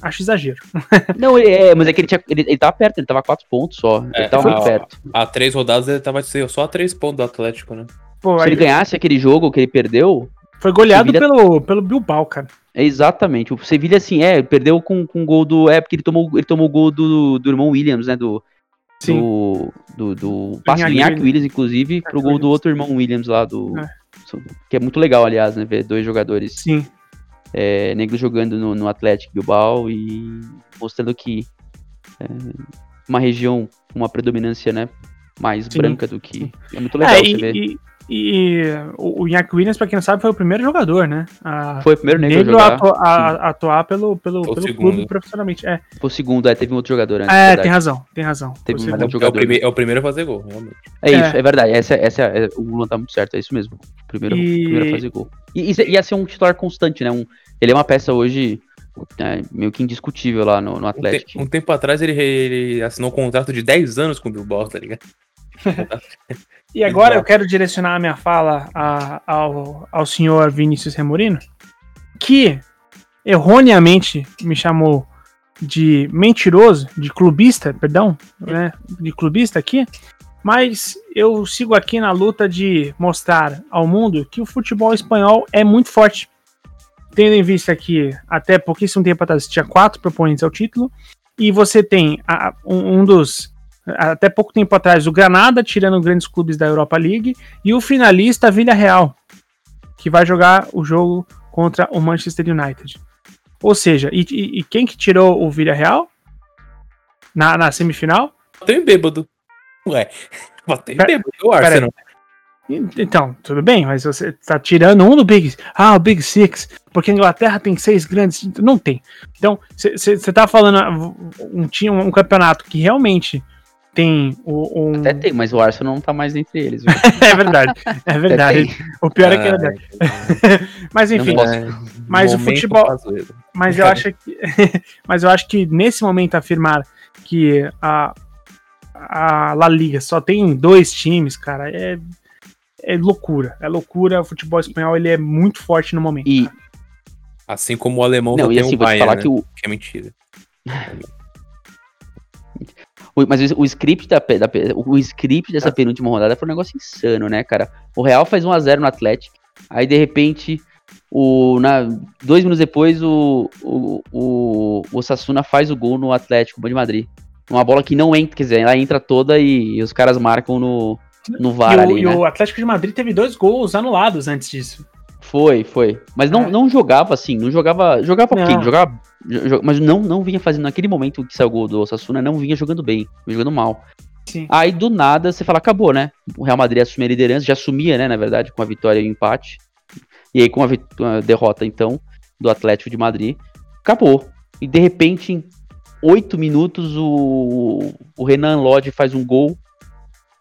acho exagero. Não, é, mas é que ele, tinha, ele, ele tava perto, ele tava a quatro pontos só. É, ele tava muito perto. Há três rodadas ele tava só a três pontos do Atlético, né? Pô, Se aí ele ganhasse aquele jogo que ele perdeu, foi goleado Sevilha- pelo, pelo Bilbao, cara. é exatamente. O Sevilha, assim, é, perdeu com, com o gol do. É, porque ele tomou, ele tomou o gol do, do irmão Williams, né? Do. Sim. Do, do, do do Iñaki Williams. Inclusive, pro gol do outro irmão Williams lá, do. É. Que é muito legal, aliás, né? Ver dois jogadores Sim. é, negros jogando no, no Atlético Bilbao e mostrando que é, uma região uma predominância, né? Mais Sim. branca do que. É muito legal É, você e, ver. e, e o, o Iñaki Williams, pra quem não sabe, foi o primeiro jogador, né? A, Foi o primeiro negro, negro a a, jogar. atu- a- a atuar pelo, pelo, Foi pelo clube profissionalmente. É, Foi o segundo, é, teve um outro jogador antes. é verdade. tem razão, tem razão. Teve um Mas segundo. é, o- jogador. primeiro, é o primeiro a fazer gol, realmente. É isso, É. é, verdade. Essa, essa, é, o Luan tá muito certo, é isso mesmo. O Primeiro, E- primeiro a fazer gol. E isso ia ser um titular constante, né? Um, ele é uma peça hoje é, meio que indiscutível lá no, no Um, te- Atlético. um tempo atrás ele, ele assinou um contrato de 10 anos com o Bilbao, tá ligado? E agora Exato. eu quero direcionar a minha fala a- ao, ao senhor Vinícius Remorino, que erroneamente me chamou de mentiroso, de clubista, perdão, né, de clubista aqui, mas eu sigo aqui na luta de mostrar ao mundo que o futebol espanhol é muito forte. Tendo em vista que até pouquíssimo tempo atrás tinha quatro proponentes ao título, e você tem a, um, um dos até pouco tempo atrás o Granada tirando grandes clubes da Europa League e o finalista Villarreal, que vai jogar o jogo contra o Manchester United. Ou seja, e, e, quem que tirou o Villarreal na, na semifinal? Tem bêbado. Ué, Pera- bêbado, o Arsenal. Então, tudo bem, mas você tá tirando um do Big Ah, o Big Six, porque a Inglaterra tem seis grandes. Não tem. Então, você tá falando ah, um, time, um campeonato que realmente tem o, um. Até tem, mas o Arsenal não tá mais entre eles. É verdade, é verdade. O pior é que Ah, era. Mas enfim, Não posso- é, mas o futebol. Mas eu acho que. mas eu acho que nesse momento afirmar que a, a La Liga só tem dois times, cara, é. É loucura, é loucura. O futebol espanhol ele é muito forte no momento. E, Assim como o alemão não, só e tem assim, o Bayern, falar né? que o, que é mentira. Mas o, o script da, da o script dessa penúltima rodada foi um negócio insano, né, cara? O Real faz 1x0 no Atlético. Aí, de repente, o, na, dois minutos depois, o, o, o, o Sassuna faz o gol no Atlético de Madrid. Uma bola que não entra, quer dizer, ela entra toda e, os caras marcam no, no VAR e o, ali, e né? o Atlético de Madrid teve dois gols anulados antes disso. Foi, foi. Mas não, É. não jogava assim, não jogava. Jogava Não. jogava. jo- mas não, não vinha fazendo. Naquele momento que saiu o gol do Osasuna, não vinha jogando bem, vinha jogando mal. Sim. Aí do nada você fala, acabou, né? O Real Madrid assume a liderança, já assumia, né, na verdade, com a vitória e o empate. E aí com a, a derrota, então, do Atlético de Madrid, acabou. E de repente, em oito minutos, o, o Renan Lodge faz um gol.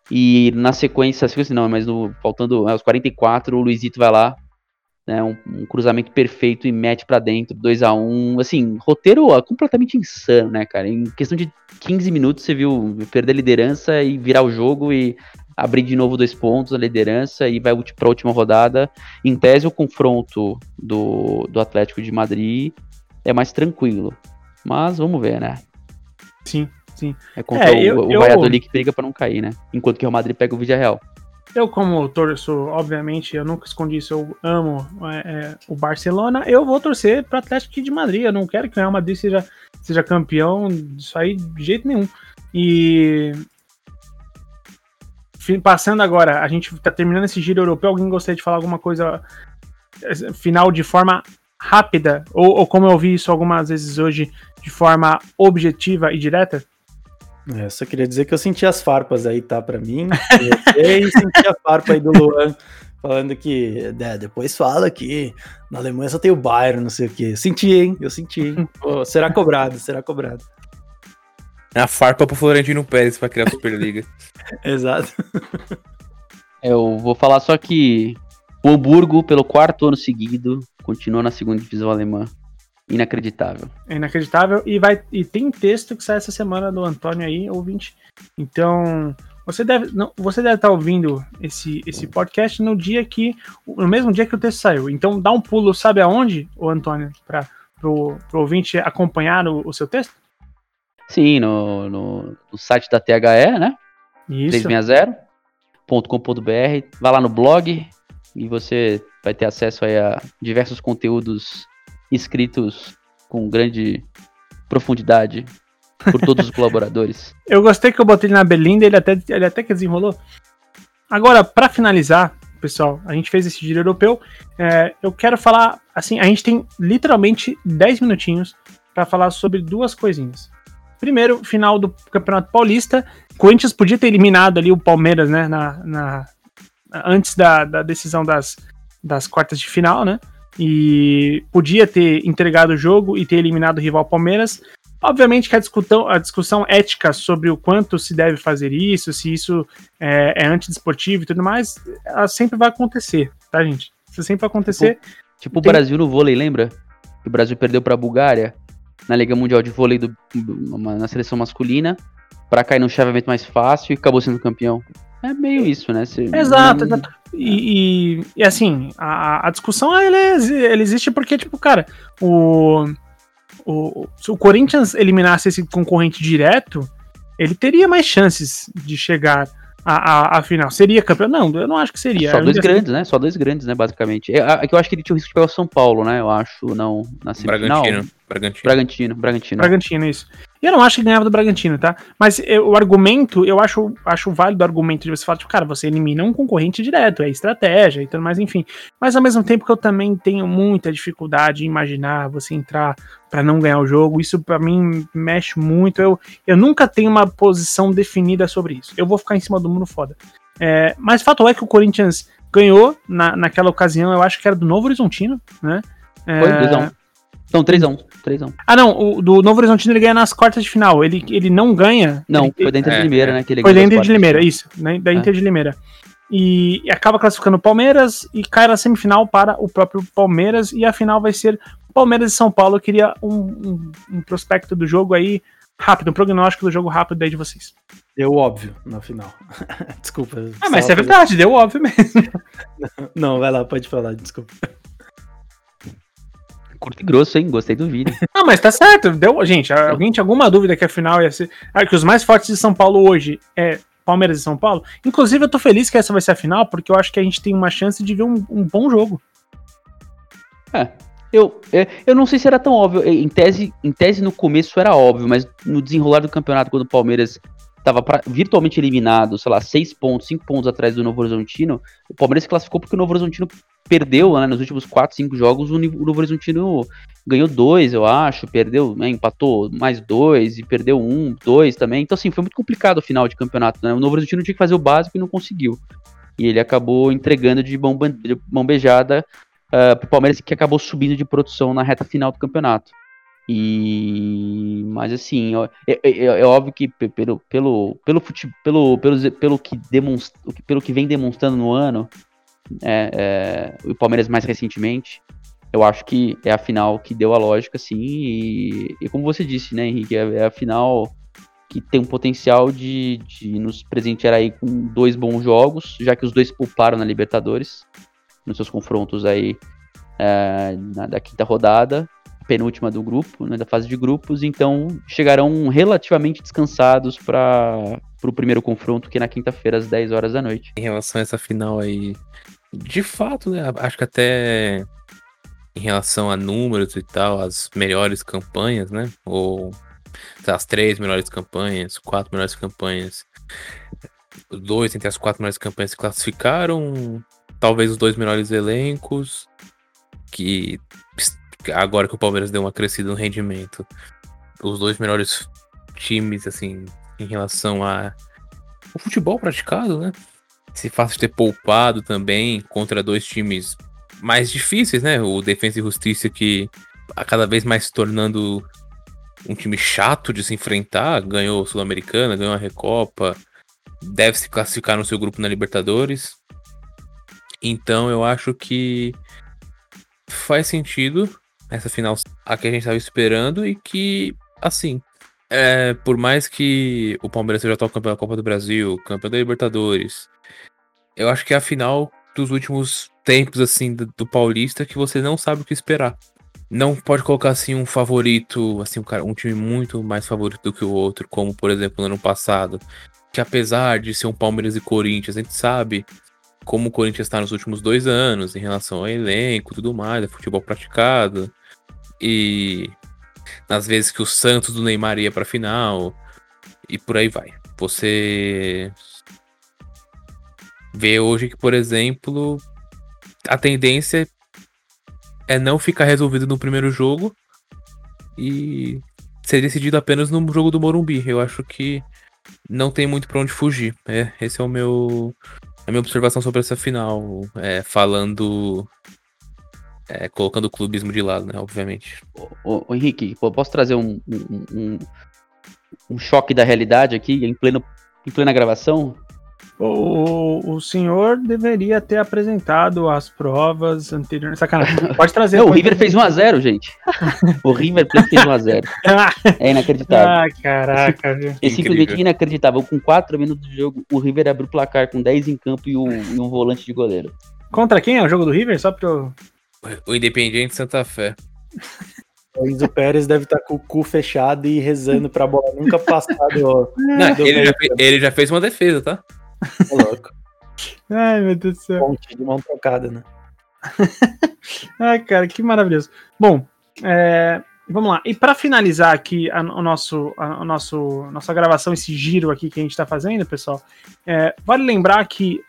E na sequência, sequência não, mas no, faltando aos 44, o Luizito vai lá, né, um, um cruzamento perfeito e mete pra dentro, 2 a 1 Assim, roteiro ó, completamente insano, né, cara? Em questão de 15 minutos você viu perder a liderança e virar o jogo e abrir de novo dois pontos a liderança e vai ulti- pra última rodada. Em tese, o confronto do, do Atlético de Madrid é mais tranquilo. Mas vamos ver, né? Sim, sim. É contra É, eu- o, o eu- Valladolid que briga pra não cair, né? Enquanto que o Real Madrid pega o Villarreal. Eu, como torço, obviamente, eu nunca escondi isso, eu amo é, é, o Barcelona, eu vou torcer para Atlético de Madrid. Eu não quero que o Real Madrid seja, seja campeão disso aí de jeito nenhum. E. Passando agora, a gente tá terminando esse giro europeu. Alguém gostaria de falar alguma coisa eh, final de forma rápida? Ou, ou como eu ouvi isso algumas vezes hoje, de forma objetiva e direta? É, eu só queria dizer que eu senti as farpas aí, tá? Pra mim. Eu e senti a farpa aí do Luan, falando que é, depois fala que na Alemanha só tem o Bayern, não sei o quê. Senti, hein? Eu senti, hein? Pô, será cobrado, será cobrado. A farpa pro Florentino Pérez pra criar a Superliga. Exato. Eu vou falar só que o Hamburgo, pelo quarto ano seguido, continua na segunda divisão alemã. Inacreditável. É inacreditável. E, vai, e tem texto que sai essa semana do Antônio aí, ouvinte. Então, você deve não, você deve estar ouvindo esse, esse podcast no dia que. No mesmo dia que o texto saiu. Então dá um pulo, sabe aonde, o Antônio, para pro ouvinte acompanhar o, o seu texto? Sim, no, no, no site da THE, né? Isso. 360.com.br. Vai lá no blog e você vai ter acesso aí a diversos conteúdos escritos com grande profundidade por todos os colaboradores. Eu gostei que eu botei ele na Belinda, ele até, ele até que desenrolou. Agora, para finalizar, pessoal, a gente fez esse giro europeu. é, eu quero falar, assim, a gente tem literalmente 10 minutinhos para falar sobre duas coisinhas. Primeiro, final do Campeonato Paulista. Corinthians podia ter eliminado ali o Palmeiras, né? Na, na- antes da, da decisão das, das quartas de final, né? E podia ter entregado o jogo e ter eliminado o rival Palmeiras. Obviamente que a discussão, a discussão ética sobre o quanto se deve fazer isso, se isso é, é antidesportivo e tudo mais, ela sempre vai acontecer, tá, gente? Isso sempre vai acontecer. Tipo o Tem- Brasil no vôlei, lembra? Que o Brasil perdeu pra Bulgária na Liga Mundial de Vôlei do, na seleção masculina pra cair num chaveamento mais fácil e acabou sendo campeão. É meio isso, né? Você- Exato, exato. E, e- e, assim, a, a discussão ela, exi- ela existe porque, tipo, cara, o, o, se o Corinthians eliminasse esse concorrente direto, ele teria mais chances de chegar à, à, à final. Seria campeão? Não, eu não acho que seria. Só Eu dois grandes, né? Só dois grandes, né, basicamente. É, é que eu acho que ele tinha o risco de pegar o São Paulo, né? Eu acho, não, na semifinal. Bragantino. Bragantino. Bragantino, Bragantino. Bragantino, isso. Eu não acho que ganhava do Bragantino, tá? Mas eu- o argumento, eu acho, acho válido o argumento de você falar, tipo, cara, você elimina um concorrente direto, é estratégia e tudo mais, enfim. Mas ao mesmo tempo que eu também tenho muita dificuldade em imaginar você entrar pra não ganhar o jogo, isso pra mim mexe muito. Eu, eu nunca tenho uma posição definida sobre isso. Eu vou ficar em cima do muro foda. É, mas fato é que o Corinthians ganhou na, naquela ocasião, eu acho que era do Novo Horizontino, né? É, Foi 2x1. Não, 3x1. 3x1. ah, não, o do Novo Horizontino ele ganha nas quartas de final. Ele, ele não ganha. Não, ele, foi dentro é, de Limeira, é. né? Que ele foi ganhou dentro as de Limeira, isso, né, da É. Inter de Limeira. E, e acaba classificando o Palmeiras e cai na semifinal para o próprio Palmeiras. E a final vai ser Palmeiras e São Paulo. Eu queria um, um, um prospecto do jogo aí rápido, um prognóstico do jogo rápido aí de vocês. Deu óbvio na final. Desculpa. Ah, mas é verdade, deu óbvio mesmo. Não, vai lá, pode falar, desculpa. Curto e grosso, hein? Gostei do vídeo. Não, mas tá certo. Deu, gente, alguém tinha alguma dúvida que a final ia ser. Ah, que os mais fortes de São Paulo hoje é Palmeiras e São Paulo? Inclusive, eu tô feliz que essa vai ser a final, porque eu acho que a gente tem uma chance de ver um, um bom jogo. É. Eu, é, eu não sei se era tão óbvio. Em tese, em tese, no começo era óbvio, mas no desenrolar do campeonato, quando o Palmeiras estava virtualmente eliminado, sei lá, seis pontos, cinco pontos atrás do Novo Horizontino, o Palmeiras se classificou porque o Novo Horizontino perdeu, né, nos últimos quatro, cinco jogos, o Novo Horizontino ganhou dois, eu acho, perdeu, né, empatou mais dois e perdeu um, dois também. Então, assim, foi muito complicado o final de campeonato, né? O Novo Horizontino tinha que fazer o básico e não conseguiu. E ele acabou entregando de mão, beijada uh, pro Palmeiras que acabou subindo de produção na reta final do campeonato. E mas assim, ó, é, é- é óbvio que pe- pelo pelo pelo fute, pelo, pelo pelo que demonstra, pelo que vem demonstrando no ano, é, é, o Palmeiras mais recentemente, eu acho que é a final que deu a lógica, sim. E, e como você disse, né, Henrique, é, é a final que tem um potencial de, de nos presentear aí com dois bons jogos, já que os dois pouparam na Libertadores nos seus confrontos aí é, na, da quinta rodada, penúltima do grupo, né, da fase de grupos, então chegarão relativamente descansados para o primeiro confronto, que é na quinta-feira, às 10 horas da noite. Em relação a essa final aí, de fato, né? Acho que até em relação a números e tal, as melhores campanhas, né? Ou as três melhores campanhas, quatro melhores campanhas. Dois entre as quatro melhores campanhas se classificaram. Talvez os dois melhores elencos. Que agora que o Palmeiras deu uma crescida no rendimento. Os dois melhores times, assim, em relação a o futebol praticado, né? Se fácil ter poupado também contra dois times mais difíceis, né? O Defensa e Justiça que a cada vez mais se tornando um time chato de se enfrentar, ganhou Sul-Americana, ganhou a Recopa, deve se classificar no seu grupo na Libertadores. Então eu acho que faz sentido essa final a que a gente estava esperando e que, assim, é, por mais que o Palmeiras seja atual campeão da Copa do Brasil, campeão da Libertadores, eu acho que é a final dos últimos tempos, assim, do, do Paulista que você não sabe o que esperar. Não pode colocar, assim, um favorito, assim, um, cara, um time muito mais favorito do que o outro, como, por exemplo, no ano passado, que apesar de ser um Palmeiras e Corinthians, a gente sabe como o Corinthians está nos últimos dois anos em relação ao elenco tudo mais, a futebol praticado, e nas vezes que o Santos do Neymar ia pra final e por aí vai. Você vê hoje que, por exemplo, a tendência é não ficar resolvido no primeiro jogo e ser decidido apenas no jogo do Morumbi. Eu acho que não tem muito pra onde fugir. É, esse é o meu a minha observação sobre essa final, é, falando é, colocando o clubismo de lado, né, obviamente. Ô, ô, Henrique, posso trazer um, um, um, um choque da realidade aqui em, pleno, em plena gravação? O, o senhor deveria ter apresentado as provas anteriores. Sacanagem. Pode trazer. Não, o River fez 1x0, gente. o River fez 1x0. É inacreditável. Ah, caraca, viu? É simplesmente Incrível. inacreditável. Com 4 minutos de jogo, o River abriu o placar com 10 em campo e um, e um volante de goleiro. Contra quem é o jogo do River? Só pra eu. O Independiente Santa Fé. O Enzo Pérez deve estar com o cu fechado e rezando pra bola nunca passar do. Não, do ele, já meio fe- ele já fez uma defesa, tá? Campo, louco. Ai, meu Deus do céu. Ponte de mão trocada, né? Ai, cara, que maravilhoso. Bom, é, vamos lá. E para finalizar aqui a, o nosso, a, o nosso, nossa gravação, esse giro aqui que a gente está fazendo, pessoal, é, vale lembrar que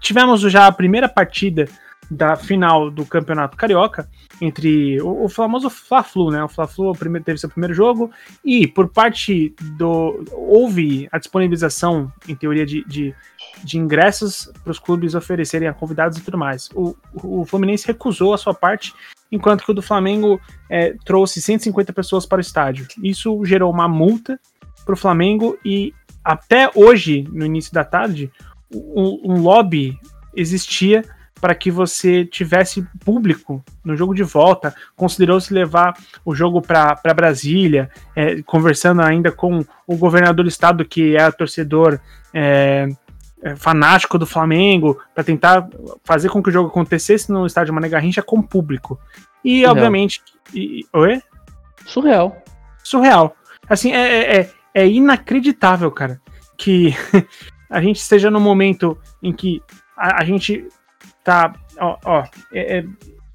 tivemos já a primeira partida da final do Campeonato Carioca entre o, o famoso Fla-Flu, né? O Fla-Flu prime- teve seu primeiro jogo e por parte do houve a disponibilização, em teoria, de, de, de ingressos para os clubes oferecerem a convidados e tudo mais. O, o Fluminense recusou a sua parte, enquanto que o do Flamengo é, trouxe 150 pessoas para o estádio. Isso gerou uma multa para o Flamengo e até hoje, no início da tarde, um, um lobby existia para que você tivesse público no jogo de volta. Considerou-se levar o jogo para Brasília, é, conversando ainda com o governador do estado, que é torcedor é, é, fanático do Flamengo, para tentar fazer com que o jogo acontecesse no estádio Mané Garrincha com público. E, Surreal. obviamente. E, oi? Surreal. surreal. Assim, é, é, é inacreditável, cara, que a gente esteja no momento em que a, a gente tá. Ó, ó é- é-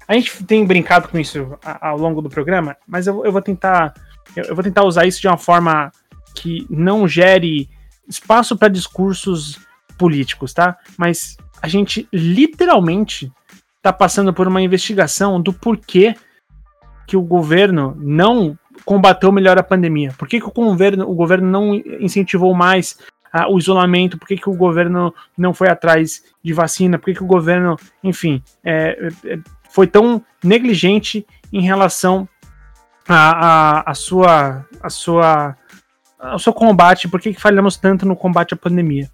a gente tem brincado com isso ao longo do programa, mas eu, eu vou tentar. Eu, eu vou tentar usar isso de uma forma que não gere espaço para discursos políticos, tá? Mas a gente literalmente tá passando por uma investigação do porquê que o governo não combateu melhor a pandemia? Por que, que o, governo, o governo não incentivou mais ah, o isolamento? Por que, que o governo não foi atrás de vacina? Por que, que o governo, enfim, é, é, foi tão negligente em relação a, a, a sua, a sua, ao seu combate? Por que, que falhamos tanto no combate à pandemia?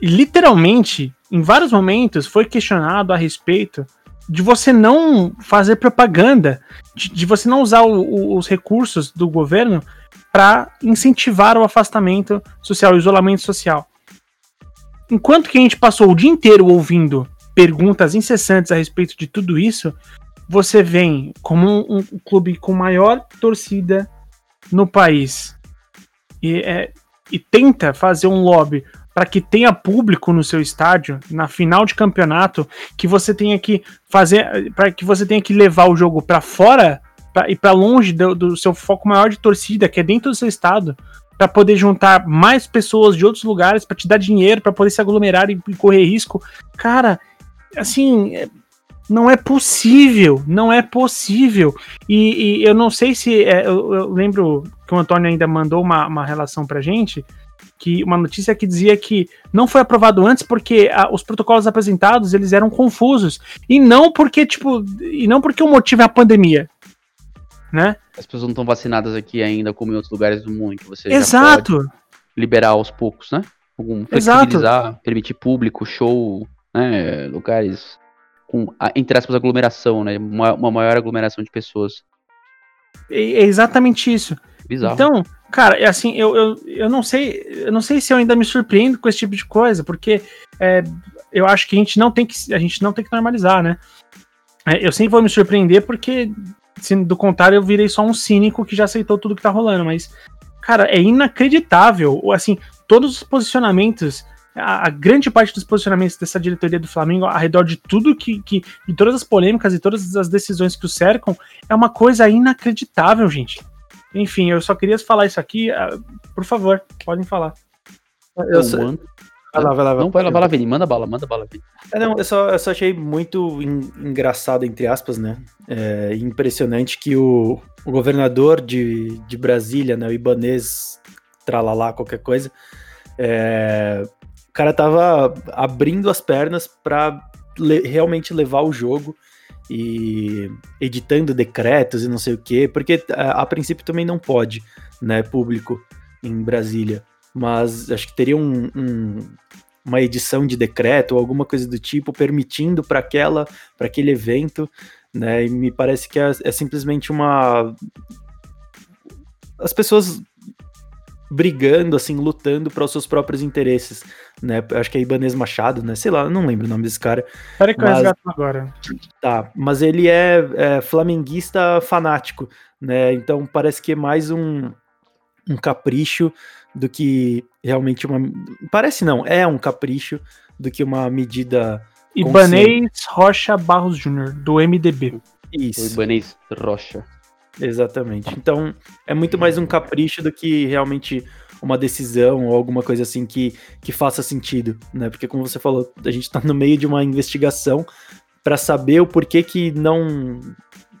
E, literalmente, em vários momentos, foi questionado a respeito de você não fazer propaganda, de, de você não usar o- o- os recursos do governo para incentivar o afastamento social, o isolamento social. Enquanto que a gente passou o dia inteiro ouvindo perguntas incessantes a respeito de tudo isso, você vem como um, um clube com maior torcida no país e, é, e tenta fazer um lobby para que tenha público no seu estádio na final de campeonato, que você tenha que fazer, para que você tenha que levar o jogo para fora pra, e para longe do, do seu foco maior de torcida, que é dentro do seu estado, para poder juntar mais pessoas de outros lugares, para te dar dinheiro, para poder se aglomerar e, e correr risco. Cara, assim, é- não é possível, não é possível. E, e eu não sei se. é, eu, eu lembro que o Antônio ainda mandou uma, uma relação pra gente, que uma notícia que dizia que não foi aprovado antes porque ah, os protocolos apresentados eles eram confusos. E não porque, tipo, e não porque o motivo é a pandemia. Né? As pessoas não estão vacinadas aqui ainda, como em outros lugares do mundo, que você Exato. liberar aos poucos, né? Algum, Exato. permitir público, show, né? Lugares com, entre aspas, aglomeração, né? Uma, uma maior aglomeração de pessoas. É, exatamente isso. Bizarro. Então, cara, é assim, eu, eu, eu não sei, eu não sei se eu ainda me surpreendo com esse tipo de coisa, porque é, eu acho que a gente não tem que, a gente não tem que normalizar, né? É, eu sempre vou me surpreender porque, do contrário, eu virei só um cínico que já aceitou tudo que tá rolando, mas, cara, é inacreditável, ou, assim, todos os posicionamentos, a, a grande parte dos posicionamentos dessa diretoria do Flamengo ao redor de tudo que, que, de todas as polêmicas e todas as decisões que o cercam, é uma coisa inacreditável, gente. Enfim, eu só queria falar isso aqui. ah, Por favor, podem falar. Eu só- Vai lá, vai lá, vai não, vai lá, vai lá, Vini. Manda bala, manda bala, Vini. É, não, eu só, eu só achei muito en- engraçado, entre aspas, né? É, impressionante que o, o governador de, de Brasília, né? O Ibanês, tralalá, qualquer coisa, é, o cara tava abrindo as pernas para realmente levar o jogo e editando decretos e não sei o quê, porque a, a princípio também não pode, né? Público em Brasília. Mas acho que teria um- um, uma edição de decreto ou alguma coisa do tipo permitindo para aquela para aquele evento, né? E me parece que é, é simplesmente uma as pessoas brigando, assim, lutando para os seus próprios interesses, né? Eu acho que é Ibanez Machado, né? Sei lá, eu não lembro o nome desse cara. Peraí que eu Mas- resgato agora. Tá, mas ele é, é flamenguista fanático, né? Então parece que é mais um, um capricho do que realmente uma. Parece não, é um capricho do que uma medida. Ibanez Rocha Barros Jr., do MDB. O Isso, Ibanez Rocha. exatamente. Então é muito mais um capricho do que realmente uma decisão ou alguma coisa assim que, que faça sentido, né? Porque como você falou, a gente tá no meio de uma investigação para saber o porquê que não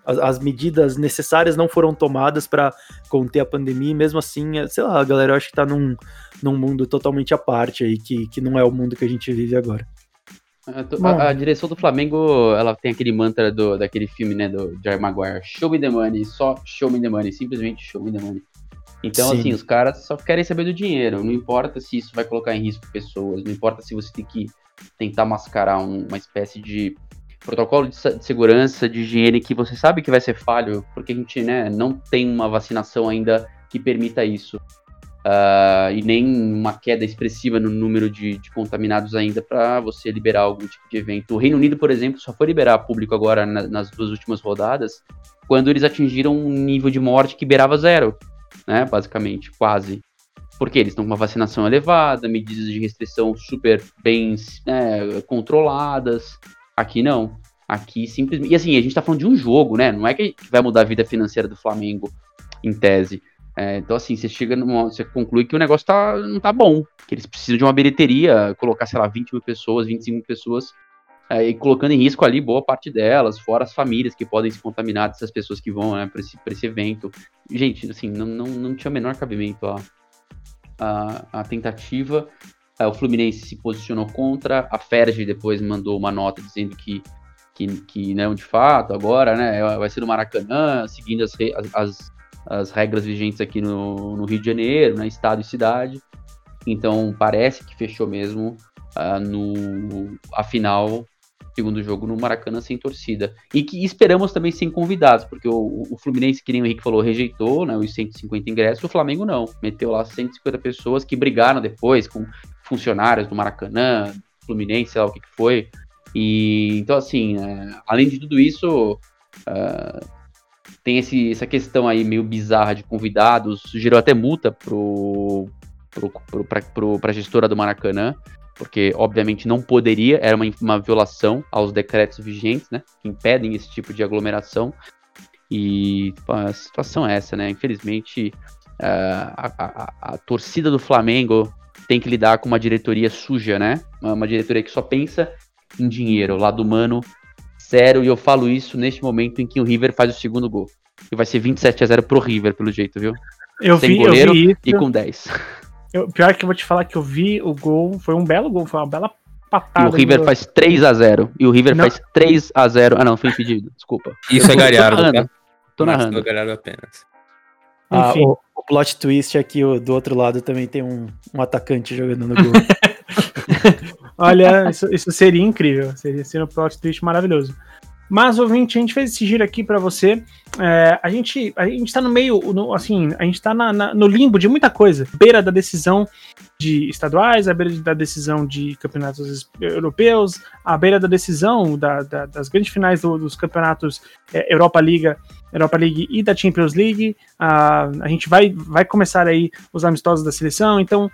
as, as medidas necessárias não foram tomadas para conter a pandemia, e mesmo assim, é, sei lá, a galera eu acho que tá num, num mundo totalmente à parte aí, que, que não é o mundo que a gente vive agora. A- a direção do Flamengo, ela tem aquele mantra do, daquele filme, né, do Jerry Maguire, show me the money, só show me the money, simplesmente show me the money. Então, Sim. assim, os caras só querem saber do dinheiro, não importa se isso vai colocar em risco pessoas, não importa se você tem que tentar mascarar um- uma espécie de protocolo de, de segurança, de higiene que você sabe que vai ser falho, porque a gente, né, não tem uma vacinação ainda que permita isso. Ah, e nem uma queda expressiva no número de, de contaminados ainda para você liberar algum tipo de evento. O Reino Unido, por exemplo, só foi liberar público agora na- nas duas últimas rodadas, quando eles atingiram um nível de morte que beirava zero, né? Basicamente, quase. Porque eles estão com uma vacinação elevada, medidas de restrição super bem né, controladas. Aqui não. Aqui simplesmente. E assim, a gente tá falando de um jogo, né? Não é que vai mudar a vida financeira do Flamengo, em tese. É, então, assim, você chega numa. Você conclui que o negócio tá, não tá bom. Que eles precisam de uma bilheteria, colocar, sei lá, 20 mil pessoas, 25 mil pessoas, é, e colocando em risco ali boa parte delas, fora as famílias que podem se contaminar dessas pessoas que vão né, para esse, pra esse evento. Gente, assim, não, não, não tinha o menor cabimento a, a, a tentativa. É, o Fluminense se posicionou contra, a Ferge depois mandou uma nota dizendo que, que, que não, de fato, agora, né, vai ser no Maracanã, seguindo as, as, as, as regras vigentes aqui no, no Rio de Janeiro, né, estado e cidade. Então parece que fechou mesmo ah, no a final segundo jogo no Maracanã sem torcida. E que esperamos também sem convidados, porque o, o Fluminense, que nem o Henrique falou, rejeitou né, os 150 ingressos, o Flamengo não. Meteu lá 150 pessoas que brigaram depois com funcionários do Maracanã, Fluminense, sei lá o que, que foi. E então, assim, é, além de tudo isso, ah, tem esse, essa questão aí meio bizarra de convidados, gerou até multa pro, pro, pro, pro, gestora do Maracanã, porque obviamente não poderia, era uma, uma violação aos decretos vigentes, né, que impedem esse tipo de aglomeração. E pô, a situação é essa, né? Infelizmente, a, a- a- a torcida do Flamengo tem que lidar com uma diretoria suja, né? Uma, diretoria que só pensa em dinheiro, lado humano, sério, e eu falo isso neste momento em que o River faz o segundo gol. E vai ser 27 a 0 pro River, pelo jeito, viu? Eu Sem vi, eu goleiro vi isso. E com 10. Eu- pior que eu vou te falar que eu vi o gol, foi um belo gol, foi uma bela E patada. o River faz 3 a 0 E o River Não. faz 3 a 0 Ah, não, foi impedido. Desculpa. Isso Eu é tô- Galhardo, Tô tá? narrando. Tô Marcelo narrando. Galhardo apenas. Ah, Enfim. o, o plot twist é que o- do outro lado também tem um, um atacante jogando no gol. Olha, isso, isso seria incrível. Seria, seria um plot twist maravilhoso. Mas, ouvinte, a gente fez esse giro aqui pra você. É, a, gente, a gente tá no meio, no- assim, a gente tá na- no limbo de muita coisa. Beira da decisão de estaduais, a beira da decisão de campeonatos europeus, a beira da decisão da- da- das grandes finais do- dos campeonatos é, Europa Liga, Europa League e da Champions League. A, a gente vai, vai começar aí os amistosos da seleção, então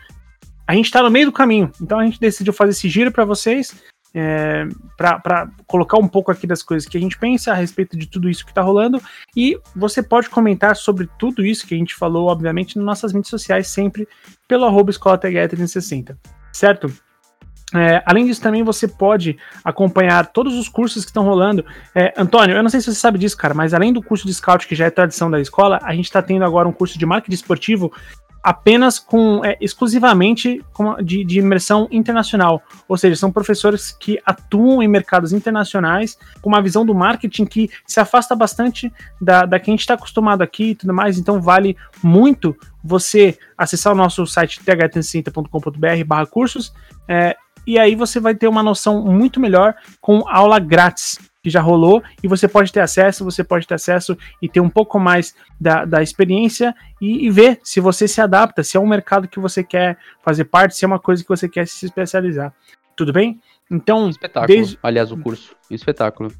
a gente tá no meio do caminho. Então a gente decidiu fazer esse giro para vocês. É, para colocar um pouco aqui das coisas que a gente pensa a respeito de tudo isso que tá rolando e você pode comentar sobre tudo isso que a gente falou, obviamente, nas nossas mídias sociais, sempre pelo arroba escola THE 360, certo? É, além disso, também você pode acompanhar todos os cursos que estão rolando. É, Antônio, eu não sei se você sabe disso, cara, mas além do curso de scout, que já é tradição da escola, a gente está tendo agora um curso de marketing esportivo apenas com é, exclusivamente de, de imersão internacional. Ou seja, são professores que atuam em mercados internacionais com uma visão do marketing que se afasta bastante da, da que a gente está acostumado aqui e tudo mais. Então vale muito você acessar o nosso site th360.com.br barra cursos é, e aí você vai ter uma noção muito melhor com aula grátis que já rolou e você pode ter acesso, você pode ter acesso e ter um pouco mais da, da experiência e, e ver se você se adapta, se é um mercado que você quer fazer parte, se é uma coisa que você quer se especializar. Tudo bem? Então, Espetáculo. desde- Aliás, o curso. Um espetáculo.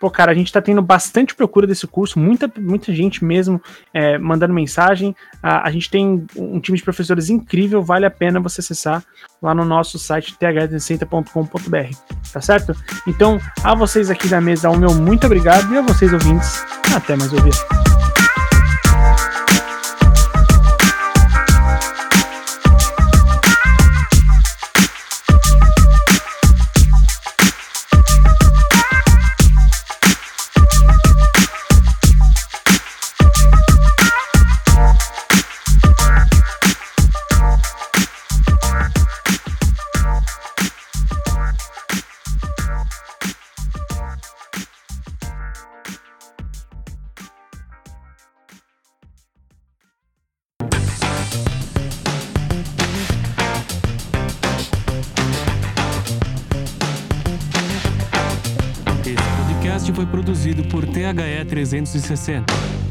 Pô, cara, a gente tá tendo bastante procura desse curso, muita, muita gente mesmo é, mandando mensagem. A, a gente tem um time de professores incrível, vale a pena você acessar lá no nosso site th360.com.br, tá certo? Então, a vocês aqui da mesa, o meu muito obrigado e a vocês ouvintes, até mais ouvir. 360.